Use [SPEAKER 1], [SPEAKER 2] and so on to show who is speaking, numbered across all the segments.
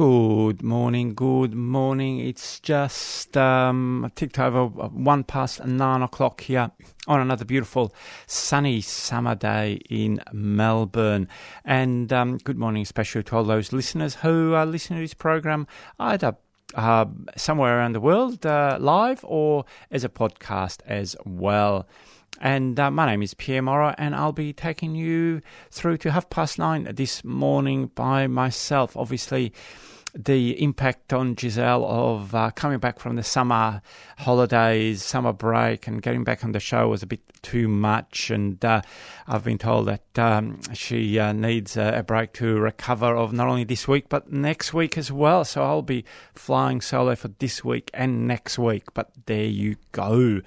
[SPEAKER 1] Good morning, good morning. It's just um, ticked over one past nine o'clock here on another beautiful sunny summer day in Melbourne. And um, good morning, especially to all those listeners who are listening to this program either uh, somewhere around the world uh, live or as a podcast as well. And uh, my name is Pierre Morrow, and I'll be taking you through to half past nine this morning by myself. Obviously, the impact on Giselle of uh, coming back from the summer holidays, summer break, and getting back on the show was a bit too much. And uh, I've been told that um, she uh, needs a, break to recover of not only this week but next week as well. So I'll be flying solo for this week and next week. But there you go.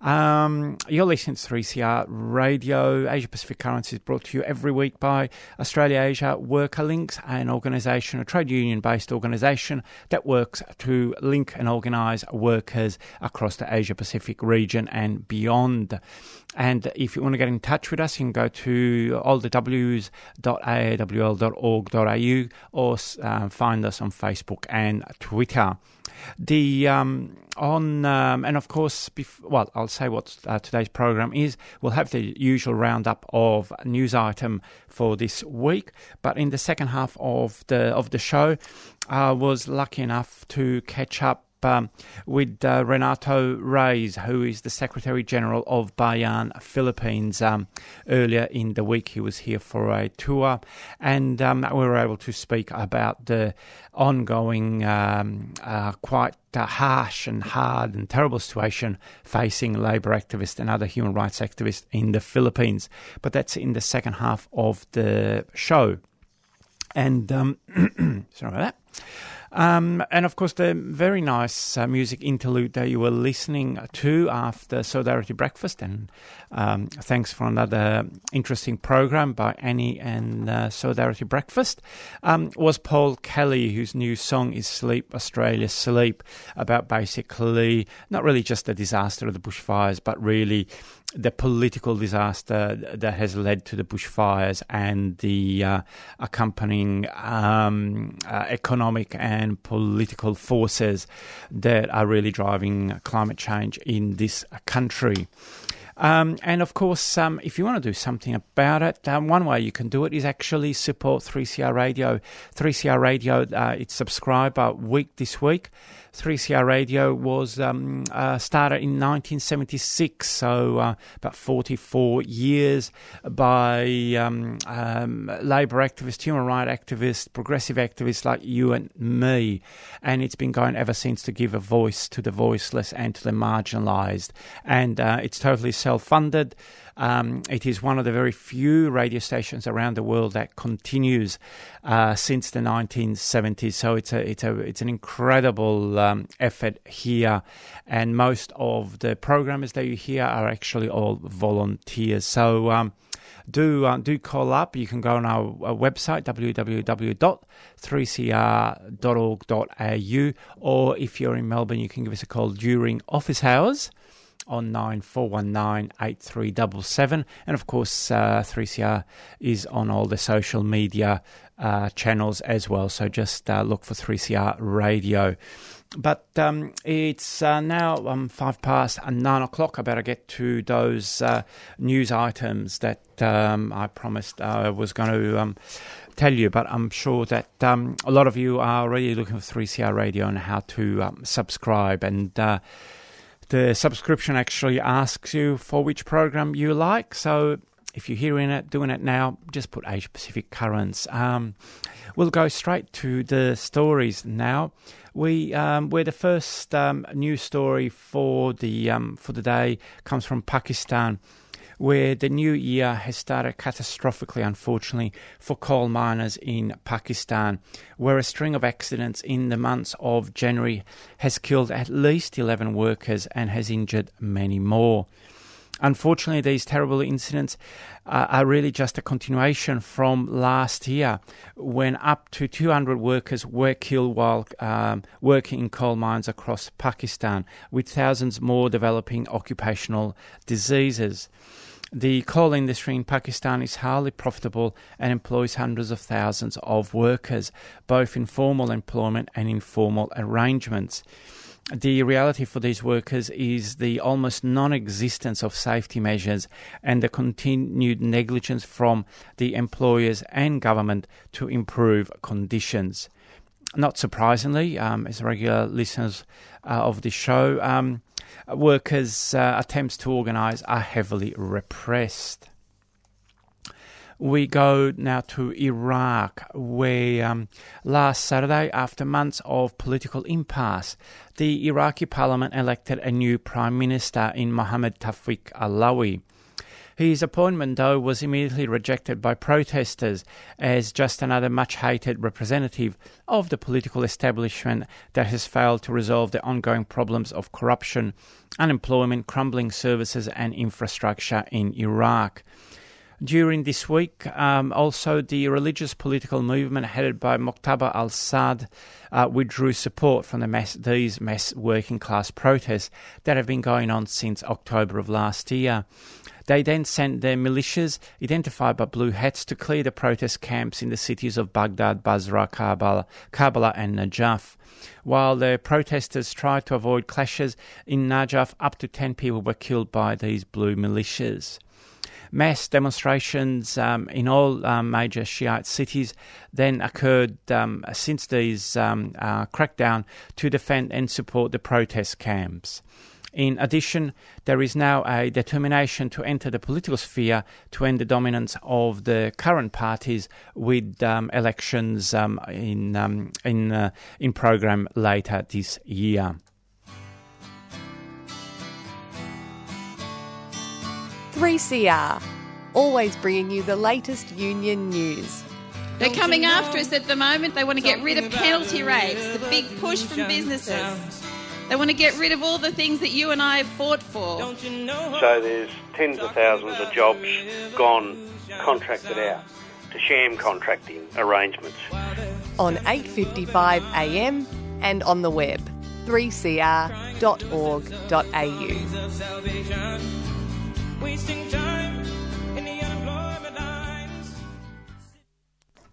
[SPEAKER 1] Um, you're listening to 3CR Radio. Asia Pacific Currents is brought to you every week by Australia Asia Worker Links, an organisation, a trade union based organisation that works to link and organise workers across the Asia Pacific region and beyond. And if you want to get in touch with us, you can go to allthews.aawl.org.au or um, find us on Facebook and Twitter. The um, on um, and of course, bef- well, I'll say what uh, today's program is. We'll have the usual roundup of news item for this week, but in the second half of the of the show, I was lucky enough to catch up um, with uh, Renato Reyes, who is the Secretary General of Bayan Philippines. Um, earlier in the week, he was here for a tour, and um, we were able to speak about the ongoing, um, uh, quite uh, harsh and hard and terrible situation facing labour activists and other human rights activists in the Philippines. But that's in the second half of the show. And um, sorry about that. Um, and of course, the very nice uh, music interlude that you were listening to after Solidarity Breakfast. And um, thanks for another interesting program by Annie and uh, Solidarity Breakfast. Um, was Paul Kelly, whose new song is Sleep Australia Sleep, about basically not really just the disaster of the bushfires, but really the political disaster that has led to the bushfires and the uh, accompanying um, uh, economic and political forces that are really driving climate change in this country. Um, and of course, um, if you want to do something about it, um, one way you can do it is actually support 3CR Radio. 3CR Radio, uh, its subscriber week this week. 3CR Radio was um, uh, started in 1976, so uh, about 44 years by um, um, labour activists, human rights activists, progressive activists like you and me. And it's been going ever since to give a voice to the voiceless and to the marginalised. And uh, it's totally self funded. Um, it is one of the very few radio stations around the world that continues uh, since the 1970s. So it's a it's a it's an incredible um, effort here, and most of the programmers that you hear are actually all volunteers. So. Um, do uh, do call up. You can go on our, our website www.3cr.org.au, or if you're in Melbourne, you can give us a call during office hours on 9419 And of course, uh, 3CR is on all the social media uh, channels as well. So just uh, look for 3CR Radio. But um, it's uh, now um, five past nine o'clock. I better get to those uh, news items that um, I promised I was going to um, tell you, but I'm sure that um, a lot of you are already looking for 3CR Radio and how to um, subscribe. And uh, the subscription actually asks you for which program you like. So if you're hearing it, doing it now, just put Asia Pacific Currents. Um, we'll go straight to the stories now. We um, where the first um, news story for the um, for the day comes from Pakistan, where the new year has started catastrophically, unfortunately, for coal miners in Pakistan, where a string of accidents in the months of January has killed at least 11 workers and has injured many more. Unfortunately, these terrible incidents are really just a continuation from last year when up to 200 workers were killed while um, working in coal mines across Pakistan, with thousands more developing occupational diseases. The coal industry in Pakistan is highly profitable and employs hundreds of thousands of workers, both in formal employment and informal arrangements the reality for these workers is the almost non existence of safety measures and the continued negligence from the employers and government to improve conditions. Not surprisingly, um, as regular listeners uh, of the show, um, workers' uh, attempts to organise are heavily repressed. We go now to Iraq, where um, last Saturday, after months of political impasse, the Iraqi parliament elected a new prime minister in Mohammed Tawfiq Alawi. His appointment, though, was immediately rejected by protesters as just another much hated representative of the political establishment that has failed to resolve the ongoing problems of corruption, unemployment, crumbling services, and infrastructure in Iraq. During this week, um, also the religious political movement headed by Muqtada al Sadr uh, withdrew support from the mass, these mass working class protests that have been going on since October of last year. They then sent their militias, identified by blue hats, to clear the protest camps in the cities of Baghdad, Basra, Karbala, Karbala and Najaf. While the protesters tried to avoid clashes in Najaf, up to 10 people were killed by these blue militias mass demonstrations um, in all um, major Shiite cities then occurred um, since these um, uh, crackdown to defend and support the protest camps. In addition, there is now a determination to enter the political sphere to end the dominance of the current parties with um, elections um, in um, in uh, in program later this year.
[SPEAKER 2] 3CR, always bringing you the latest union news.
[SPEAKER 3] They're coming after us at the moment. They want to get rid of penalty rates, the big push from businesses. They want to get rid of all the things that you and I have fought for.
[SPEAKER 4] So there's tens of thousands of jobs gone contracted out to sham contracting arrangements.
[SPEAKER 2] On 8:55 a.m. and on the web 3cr.org.au.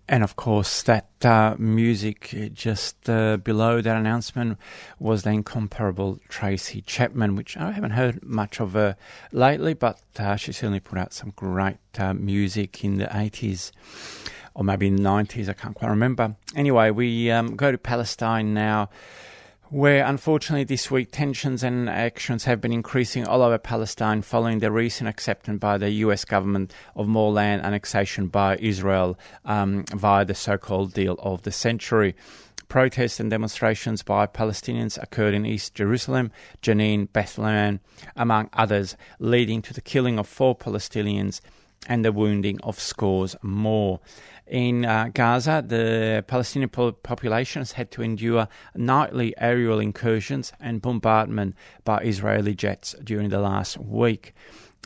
[SPEAKER 1] And of course, that uh, music just uh, below that announcement was the incomparable Tracy Chapman, which I haven't heard much of her lately, but uh, she certainly put out some great uh, music in the 80s or maybe in the 90s, I can't quite remember. Anyway, we um, go to Palestine now where unfortunately this week tensions and actions have been increasing all over Palestine following the recent acceptance by the US government of more land annexation by Israel um, via the so called deal of the century. Protests and demonstrations by Palestinians occurred in East Jerusalem, Jenin, Bethlehem, among others, leading to the killing of four Palestinians and the wounding of scores more. In uh, Gaza, the Palestinian population has had to endure nightly aerial incursions and bombardment by Israeli jets during the last week.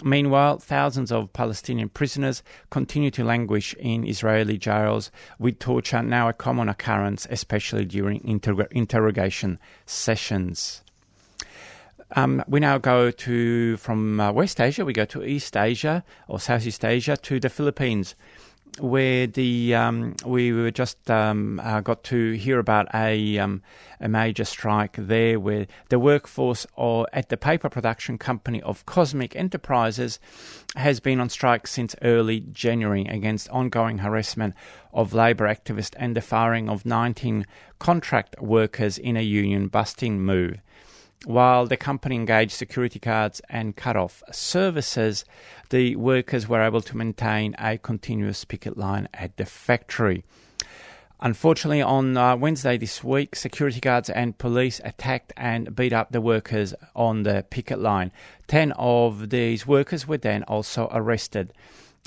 [SPEAKER 1] Meanwhile, thousands of Palestinian prisoners continue to languish in Israeli jails, with torture now a common occurrence, especially during inter- interrogation sessions. Um, we now go to from uh, West Asia, we go to East Asia or Southeast Asia to the Philippines where the um, we were just um, uh, got to hear about a um, a major strike there, where the workforce or at the paper production company of Cosmic Enterprises has been on strike since early January against ongoing harassment of labour activists and the firing of 19 contract workers in a union busting move. While the company engaged security guards and cut off services, the workers were able to maintain a continuous picket line at the factory. Unfortunately, on uh, Wednesday this week, security guards and police attacked and beat up the workers on the picket line. Ten of these workers were then also arrested.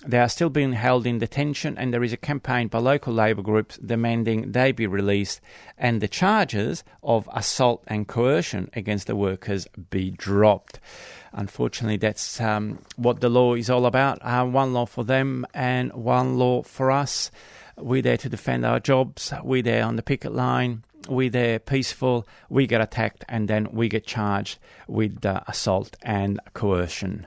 [SPEAKER 1] They are still being held in detention, and there is a campaign by local labour groups demanding they be released and the charges of assault and coercion against the workers be dropped. Unfortunately, that's um, what the law is all about uh, one law for them and one law for us. We're there to defend our jobs, we're there on the picket line. We're there peaceful, we get attacked, and then we get charged with uh, assault and coercion.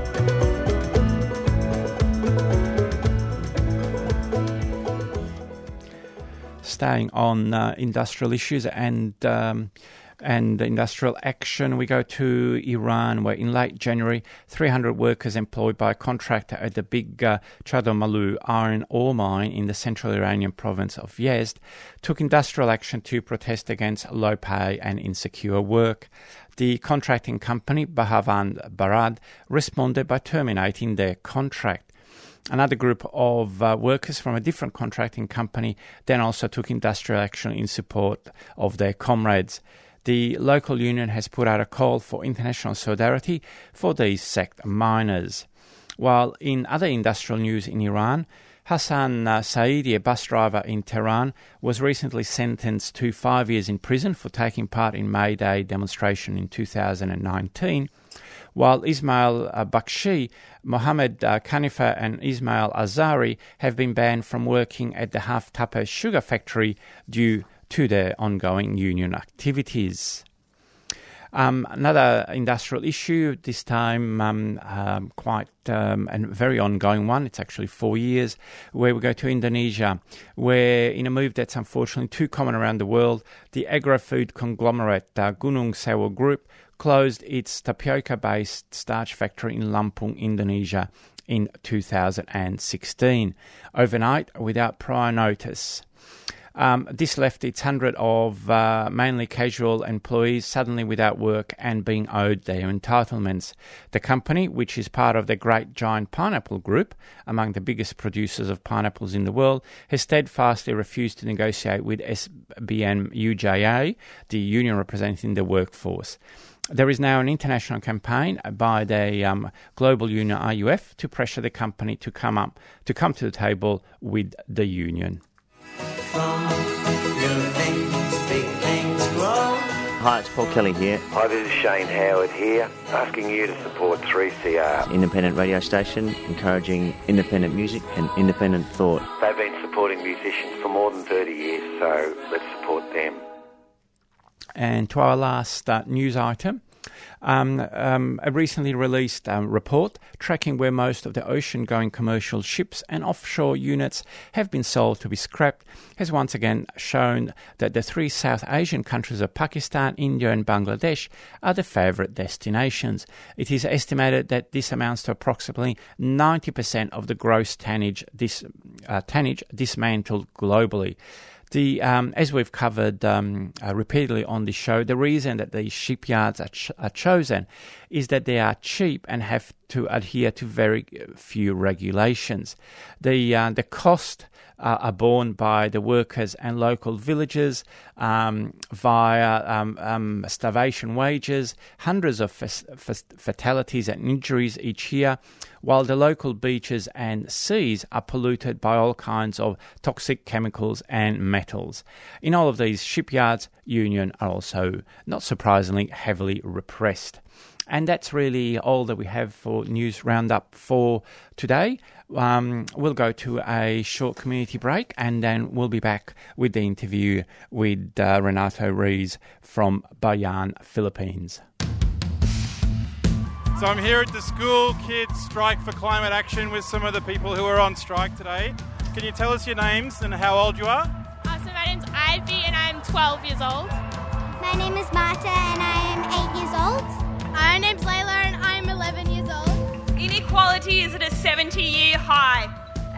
[SPEAKER 1] Staying on uh, industrial issues and um, and industrial action, we go to Iran, where in late January, 300 workers employed by a contractor at the big uh, Chadormalu iron ore mine in the central Iranian province of Yezd took industrial action to protest against low pay and insecure work. The contracting company, Bahavand Barad, responded by terminating their contract. Another group of uh, workers from a different contracting company then also took industrial action in support of their comrades. The local union has put out a call for international solidarity for these sect miners. While in other industrial news in Iran, Hassan uh, Saidi, a bus driver in Tehran, was recently sentenced to five years in prison for taking part in May Day demonstration in 2019 while Ismail uh, Bakhshi, Mohammed uh, Khanifar, and Ismail Azari have been banned from working at the Half Haft Tappeh sugar factory due to their ongoing union activities. Um, another industrial issue, this time um, um, quite um, a very ongoing one. It's actually four years, where we go to Indonesia, where in a move that's unfortunately too common around the world, the agro food conglomerate uh, Gunung Sewu Group closed its tapioca based starch factory in Lampung, Indonesia in 2016, overnight without prior notice. Um, this left its hundred of uh, mainly casual employees suddenly without work and being owed their entitlements. The company, which is part of the Great Giant Pineapple Group, among the biggest producers of pineapples in the world, has steadfastly refused to negotiate with SBM UJA, the union representing the workforce. There is now an international campaign by the um, global union IUF to pressure the company to come up to come to the table with the union.
[SPEAKER 5] Hi, it's Paul Kelly here.
[SPEAKER 6] Hi, this is Shane Howard here, asking you to support 3CR.
[SPEAKER 5] Independent radio station, encouraging independent music and independent thought.
[SPEAKER 6] They've been supporting musicians for more than 30 years, so let's support them.
[SPEAKER 1] And to our last uh, news item. Um, um, a recently released um, report tracking where most of the ocean going commercial ships and offshore units have been sold to be scrapped has once again shown that the three South Asian countries of Pakistan, India, and Bangladesh are the favourite destinations. It is estimated that this amounts to approximately 90% of the gross dis, uh, tonnage dismantled globally. The um, as we've covered um, uh, repeatedly on the show, the reason that these shipyards are, ch- are, chosen is that they are cheap and have to adhere to very few regulations. The uh, the cost uh, are borne by the workers and local villagers um, via um, um, starvation wages, hundreds of f- f- fatalities and injuries each year while the local beaches and seas are polluted by all kinds of toxic chemicals and metals. In all of these shipyards, union are also, not surprisingly, heavily repressed. And that's really all that we have for News Roundup for today. Um, we'll go to a short community break and then we'll be back with the interview with uh, Renato Reyes from Bayan, Philippines.
[SPEAKER 7] So I'm here at the School Kids Strike for Climate Action with some of the people who are on strike today. Can you tell us your names and how old you are?
[SPEAKER 8] Uh, so my name's Ivy and I'm 12 years old.
[SPEAKER 9] My name is Marta and I am 8 years old.
[SPEAKER 10] My name's Layla and I'm 11
[SPEAKER 9] years old. Inequality is at a 70 year high.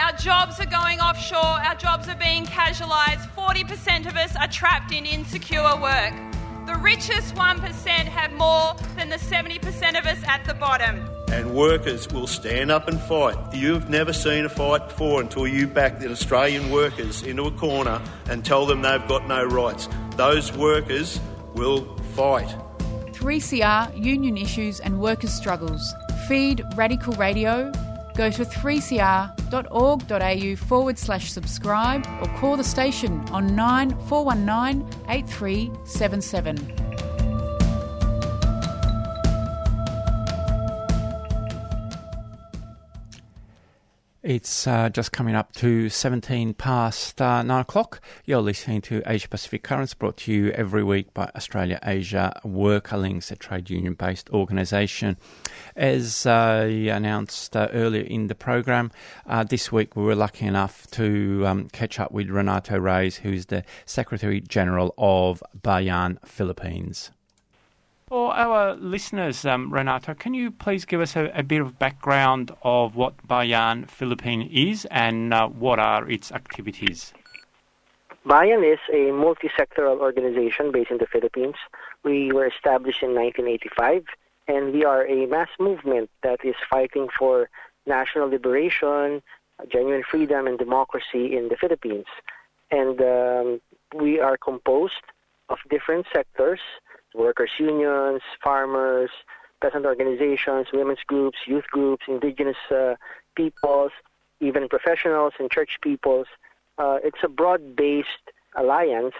[SPEAKER 9] Our jobs are going offshore, our jobs are being casualised. 40% of us are trapped in insecure work. The richest 1% have more than the 70% of us at the bottom.
[SPEAKER 10] And workers will stand up and fight. You've never seen a fight before until you back the Australian workers into a corner and tell them they've got no rights. Those workers will fight.
[SPEAKER 11] 3CR, Union Issues and Workers' Struggles. Feed Radical Radio. Go to 3cr.org.au forward slash subscribe or call the station on 9419 8377.
[SPEAKER 1] It's uh, just coming up to 17 past uh, 9 o'clock. You're listening to Asia Pacific Currents, brought to you every week by Australia Asia Worker Links, a trade union based organisation. As uh, announced earlier in the program, uh, this week we were lucky enough to um, catch up with Renato Reyes, who's the Secretary General of Bayan Philippines. For our listeners, um, Renato, can you please give us a, a, bit of background of what Bayan Philippine is and uh, what are its activities?
[SPEAKER 12] Bayan is a multi-sectoral organization based in the Philippines. We were established in 1985, and we are a mass movement that is fighting for national liberation, genuine freedom, and democracy in the Philippines. And um, we are composed of different sectors workers' unions, farmers, peasant organizations, women's groups, youth groups, indigenous uh, peoples, even professionals and church peoples. Uh, it's a broad-based alliance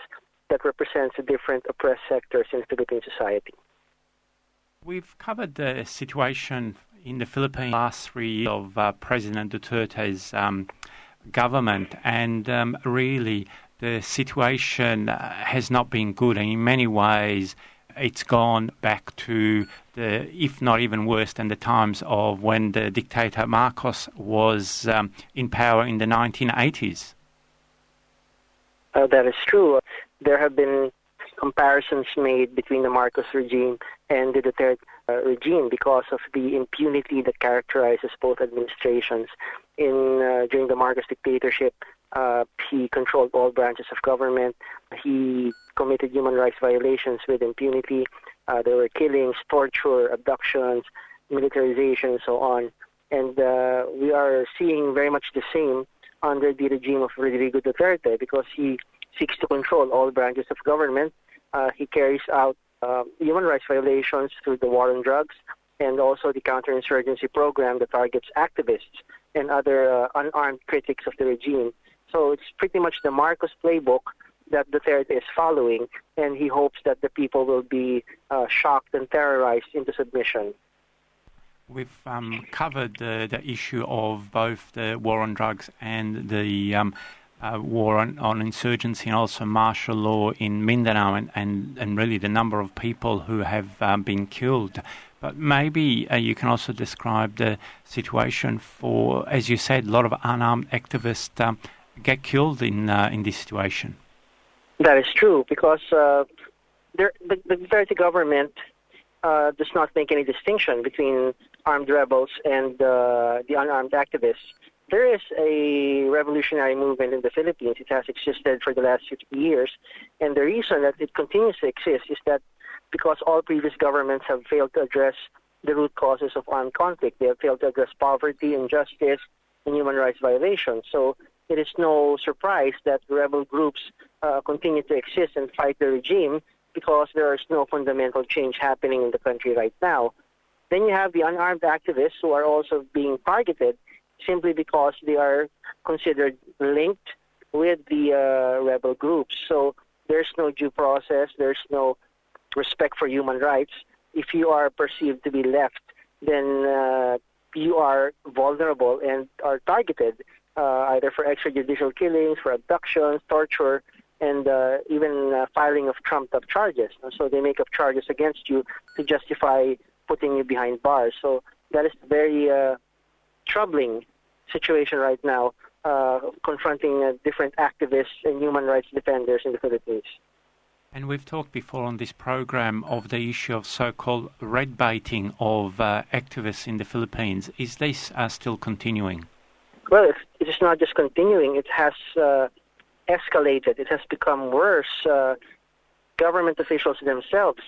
[SPEAKER 12] that represents the different oppressed sectors in Philippine society.
[SPEAKER 1] We've covered the situation in the Philippines last three years of uh, President Duterte's um, government, and um, really the situation uh, has not been good, and in many ways it's gone back to the, if not even worse than the times of when the dictator Marcos was um, in power in the 1980s.
[SPEAKER 12] Uh, that is true. There have been comparisons made between the Marcos regime and the Duterte uh, regime because of the impunity that characterizes both administrations. In uh, during the Marcos dictatorship, uh, he controlled all branches of government. He committed human rights violations with impunity. Uh, there were killings, torture, abductions, militarization, and so on. And uh, we are seeing very much the same under the regime of Rodrigo Duterte because he seeks to control all branches of government. Uh, he carries out uh, human rights violations through the war on drugs and also the counterinsurgency program that targets activists and other uh, unarmed critics of the regime. So it's pretty much the Marcos playbook that Duterte is following, and he hopes that the people will be uh, shocked and terrorized into submission.
[SPEAKER 1] We've um, covered the, the issue of both the war on drugs and the um, uh, war on, on, insurgency and also martial law in Mindanao and, and, and really the number of people who have um, been killed. But maybe uh, you can also describe the situation for, as you said, a lot of unarmed activists um, get killed in uh, in this situation.
[SPEAKER 12] That is true because uh, the, the Duterte government uh, does not make any distinction between armed rebels and uh, the unarmed activists. There is a revolutionary movement in the Philippines. It has existed for the last 50 years, and the reason that it continues to exist is that because all previous governments have failed to address the root causes of armed conflict. They have failed to address poverty, injustice, and human rights violations. So it is no surprise that rebel groups uh, continue to exist and fight the regime because there is no fundamental change happening in the country right now. Then you have the unarmed activists who are also being targeted simply because they are considered linked with the uh, rebel groups. So there's no due process, there's no respect for human rights. If you are perceived to be left, then uh, you are vulnerable and are targeted uh, either for extrajudicial killings, for abductions, torture, and uh, even uh, filing of trumped up charges. So they make up charges against you to justify putting you behind bars. So that is a very uh, troubling situation right now, uh, confronting uh, different activists and human rights defenders in the Philippines.
[SPEAKER 1] And we've talked before on this program of the issue of so-called red baiting of uh, activists in the Philippines. Is this still continuing?
[SPEAKER 12] Well, it is not just continuing; it has uh, escalated. It has become worse. Uh, government officials themselves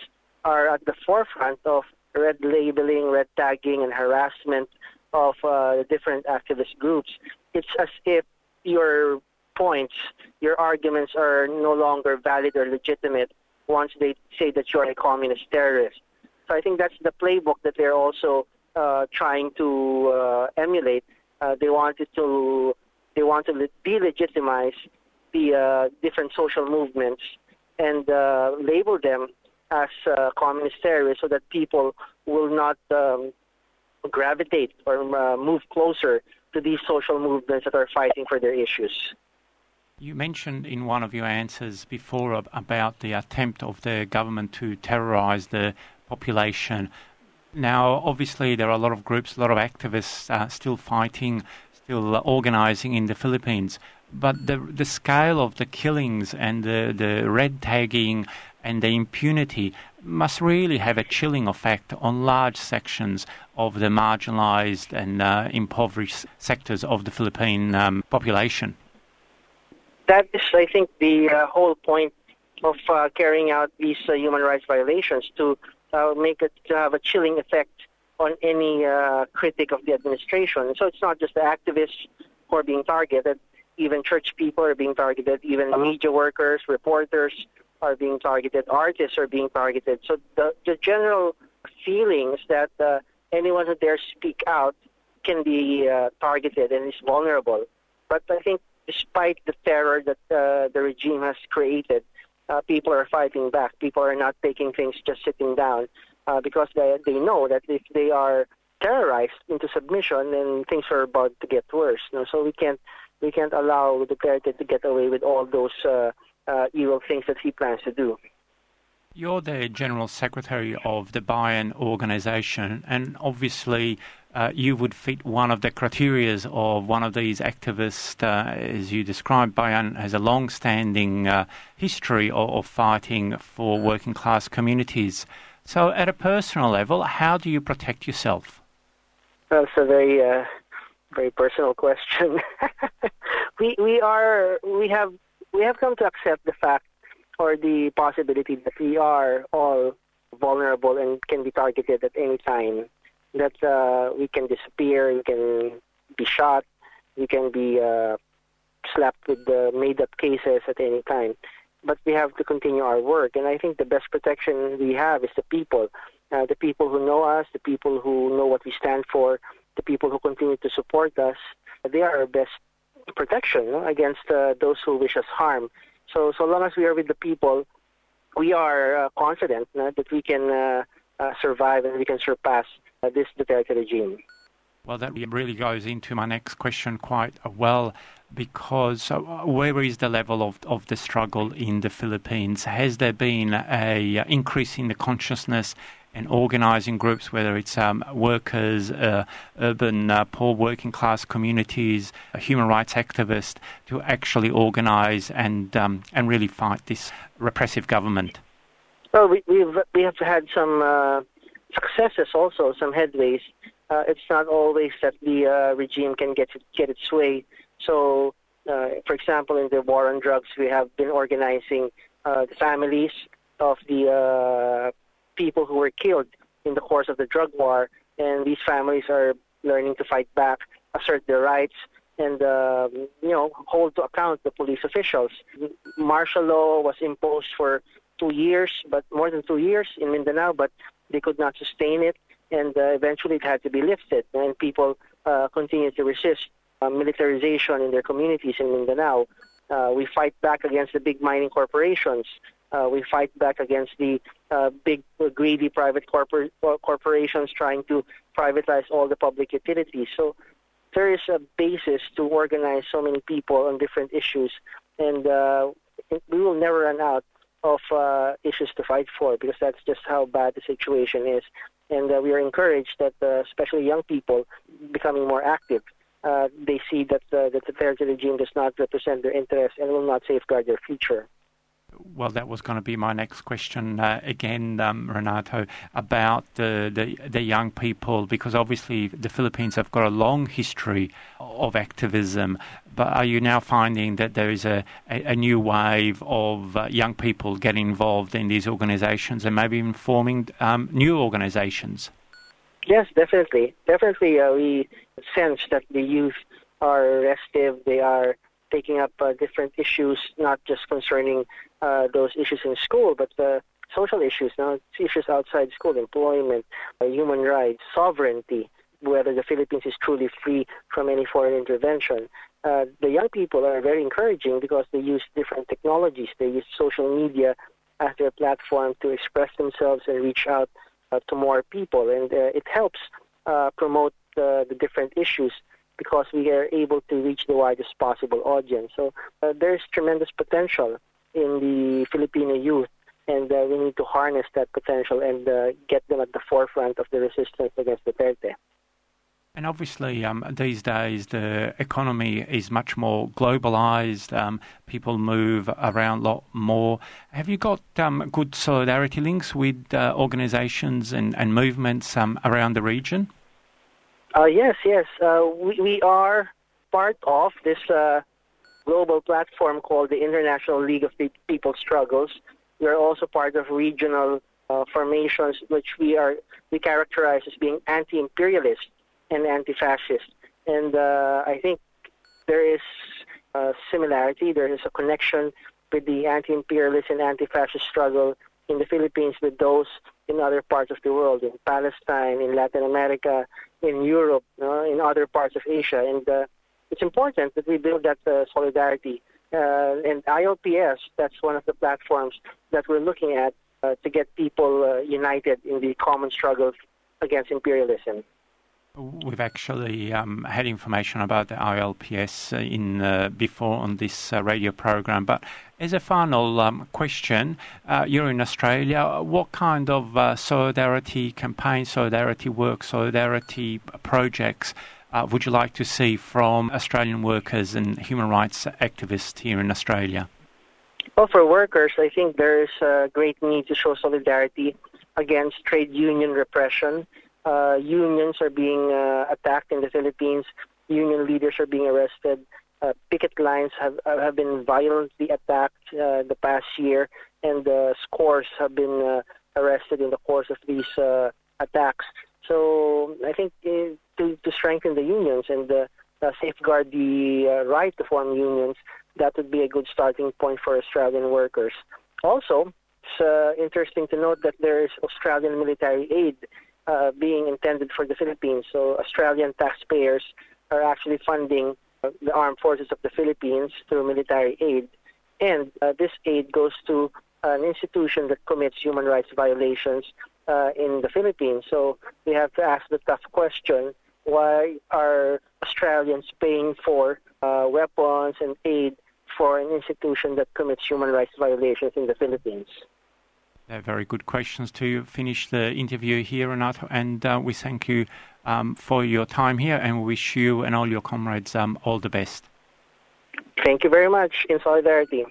[SPEAKER 12] are at the forefront of red labeling, red tagging, and harassment of uh, different activist groups. It's as if your points, your arguments are no longer valid or legitimate once they say that you're a communist terrorist. So I think that's the playbook that they're also uh, trying to uh, emulate. Uh, they wanted to they want to delegitimize the uh, different social movements and uh, label them as uh, communist terrorists so that people will not um, gravitate or move closer to these social movements that are fighting for their issues.
[SPEAKER 1] You mentioned in one of your answers before about the attempt of the government to terrorize the population. Now, obviously, there are a lot of groups, a lot of activists uh, still fighting, still organizing in the Philippines. But the the scale of the killings and the, the red tagging and the impunity must really have a chilling effect on large sections of the marginalized and uh, impoverished sectors of the Philippine um, population.
[SPEAKER 12] That is, I think, the uh, whole point of uh, carrying out these uh, human rights violations to uh, make it to have a chilling effect on any uh, critic of the administration. So it's not just the activists who are being targeted, even church people are being targeted, even media workers, reporters are being targeted, artists are being targeted. So the, the general feelings that uh, anyone who dares speak out can be uh, targeted and is vulnerable. But I think despite the terror that uh, the regime has created, uh, people are fighting back. People are not taking things just sitting down uh, because they, they know that if they are terrorized into submission, then things are about to get worse. You know? So we can't we can't allow Duterte to get away with all those uh, uh, evil things that he plans to do.
[SPEAKER 1] You're the General Secretary of the Bayan organization, and obviously uh, you would fit one of the criteria of one of these activists, uh, as you described. Bayan has a long standing uh, history of, of, fighting for working class communities. So, at a personal level, how do you protect yourself?
[SPEAKER 12] That's a very, uh, very personal question. we, we are, we have, we have come to accept the fact or the possibility that we are all vulnerable and can be targeted at any time. That uh, we can disappear, we can be shot, we can be uh, slapped with the made-up cases at any time. But we have to continue our work, and I think the best protection we have is the people, uh, the people who know us, the people who know what we stand for, the people who continue to support us. They are our best protection know, against uh, those who wish us harm. So, so long as we are with the people, we are uh, confident uh, that we can uh, uh, survive and we can surpass this Duterte regime.
[SPEAKER 1] Well, that really goes into my next question quite well because where is the level of, of the struggle in the Philippines? Has there been a increase in the consciousness and organising groups, whether it's um, workers, uh, urban uh, poor working class communities, human rights activists, to actually organise and um, and really fight this repressive government?
[SPEAKER 12] Well, we, we've we have had some uh, successes also, some headways. Uh, it's not always that the uh, regime can get get its way. So, uh, for example, in the war on drugs, we have been organizing the families of the people who were killed in the course of the drug war, and these families are learning to fight back, assert their rights, and uh, you know hold to account the police officials. Martial law was imposed for two years, but more than two years in Mindanao, but they could not sustain it, and uh, eventually it had to be lifted, and people uh, continue to resist uh, militarization in their communities in Mindanao. Uh, we fight back against the big mining corporations uh, we fight back against the uh, big, greedy private corpor- corporations trying to privatize all the public utilities. So there is a basis to organize so many people on different issues, and we will never run out of uh, issues to fight for because that's just how bad the situation is. And uh, we are encouraged that, uh, especially young people, becoming more active. Uh, they see that, uh, that the Duterte regime does not represent their interests and will not safeguard their future.
[SPEAKER 1] Well, that was going to be my next question uh, again, um, Renato, about the, the, the young people, because obviously the Philippines have got a long history of activism. But are you now finding that there is a, a, a new wave of uh, young people getting involved in these organizations and maybe even forming um, new organizations?
[SPEAKER 12] Yes, definitely. Definitely, uh, we sense that the youth are restive. They are taking up uh, different issues, not just concerning uh, those issues in school, but uh, social issues, now issues outside school, employment, uh, human rights, sovereignty, whether the Philippines is truly free from any foreign intervention. Uh, the young people are very encouraging because they use different technologies. They use social media as their platform to express themselves and reach out uh, to more people, and uh, it helps uh, promote uh, the different issues because we are able to reach the widest possible audience. So uh, there's tremendous potential in the Filipino youth, and uh, we need to harness that potential and uh, get them at the forefront of the resistance against the Duterte.
[SPEAKER 1] And obviously, um, these days the economy is much more globalized. Um, people move around a lot more. Have you got um, good solidarity links with uh, organizations and, and movements um, around the region?
[SPEAKER 12] Uh, yes, yes. Uh, we, we are part of this uh, global platform called the International League of People Struggles. We are also part of regional uh, formations, which we are we characterize as being anti-imperialist and anti-fascist. And uh, I think there is a similarity. There is a connection with the anti-imperialist and anti-fascist struggle in the Philippines with those in other parts of the world, in Palestine, in Latin America, in Europe, in other parts of Asia. And uh, it's important that we build that uh, solidarity. Uh, and ILPS, that's one of the platforms that we're looking at uh, to get people uh, united in the common struggle against imperialism.
[SPEAKER 1] We've actually um, had information about the ILPS in uh, before on this uh, radio program. But as a final um, question, uh, you're in Australia. What kind of uh, solidarity campaign, solidarity work, solidarity projects uh, would you like to see from Australian workers and human rights activists here in Australia?
[SPEAKER 12] Well, for workers, I think there is a great need to show solidarity against trade union repression uh, unions are being uh, attacked in the Philippines. Union leaders are being arrested. Uh, picket lines have uh, have been violently attacked uh, the past year, and uh, scores have been uh, arrested in the course of these uh, attacks. So I think to to strengthen the unions and safeguard the right to form unions, that would be a good starting point for Australian workers. Also, it's interesting to note that there is Australian military aid being intended for the Philippines. So Australian taxpayers are actually funding the armed forces of the Philippines through military aid. And uh, this aid goes to an institution that commits human rights violations uh, in the Philippines. So we have to ask the tough question why are Australians paying for uh, weapons and aid for an institution that commits human rights violations in the Philippines?
[SPEAKER 1] They're very good questions to finish the interview here, Renato. And uh, we thank you um, for your time here and wish you and all your comrades um, all the best.
[SPEAKER 12] Thank you very much. In solidarity.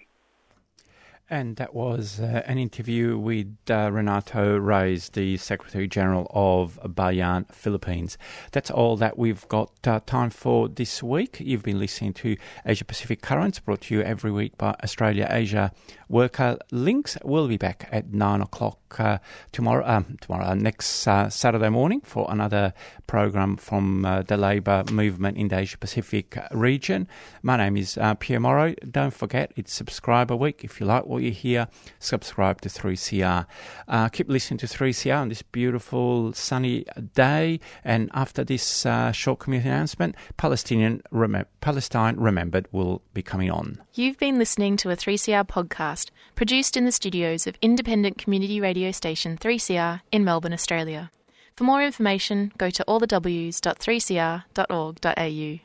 [SPEAKER 1] And that was uh, an interview with uh, Renato Reyes, the Secretary General of Bayan Philippines. That's all that we've got uh, time for this week. You've been listening to Asia Pacific Currents, brought to you every week by Australia Asia Worker Links. We'll be back at nine o'clock uh, tomorrow, um, tomorrow uh, next uh, Saturday morning for another program from the Labour movement in the Asia Pacific region. My name is Pierre Morrow. Don't forget, it's Subscriber Week. If you like what you subscribe to 3CR. Uh, keep listening to 3CR on this beautiful sunny day. And after this uh, short community announcement, Palestinian Rem- Palestine Remembered will be coming on.
[SPEAKER 13] You've been listening to a 3CR podcast produced in the studios of independent community radio station 3CR in Melbourne, Australia. For more information, go to allthews.3cr.org.au.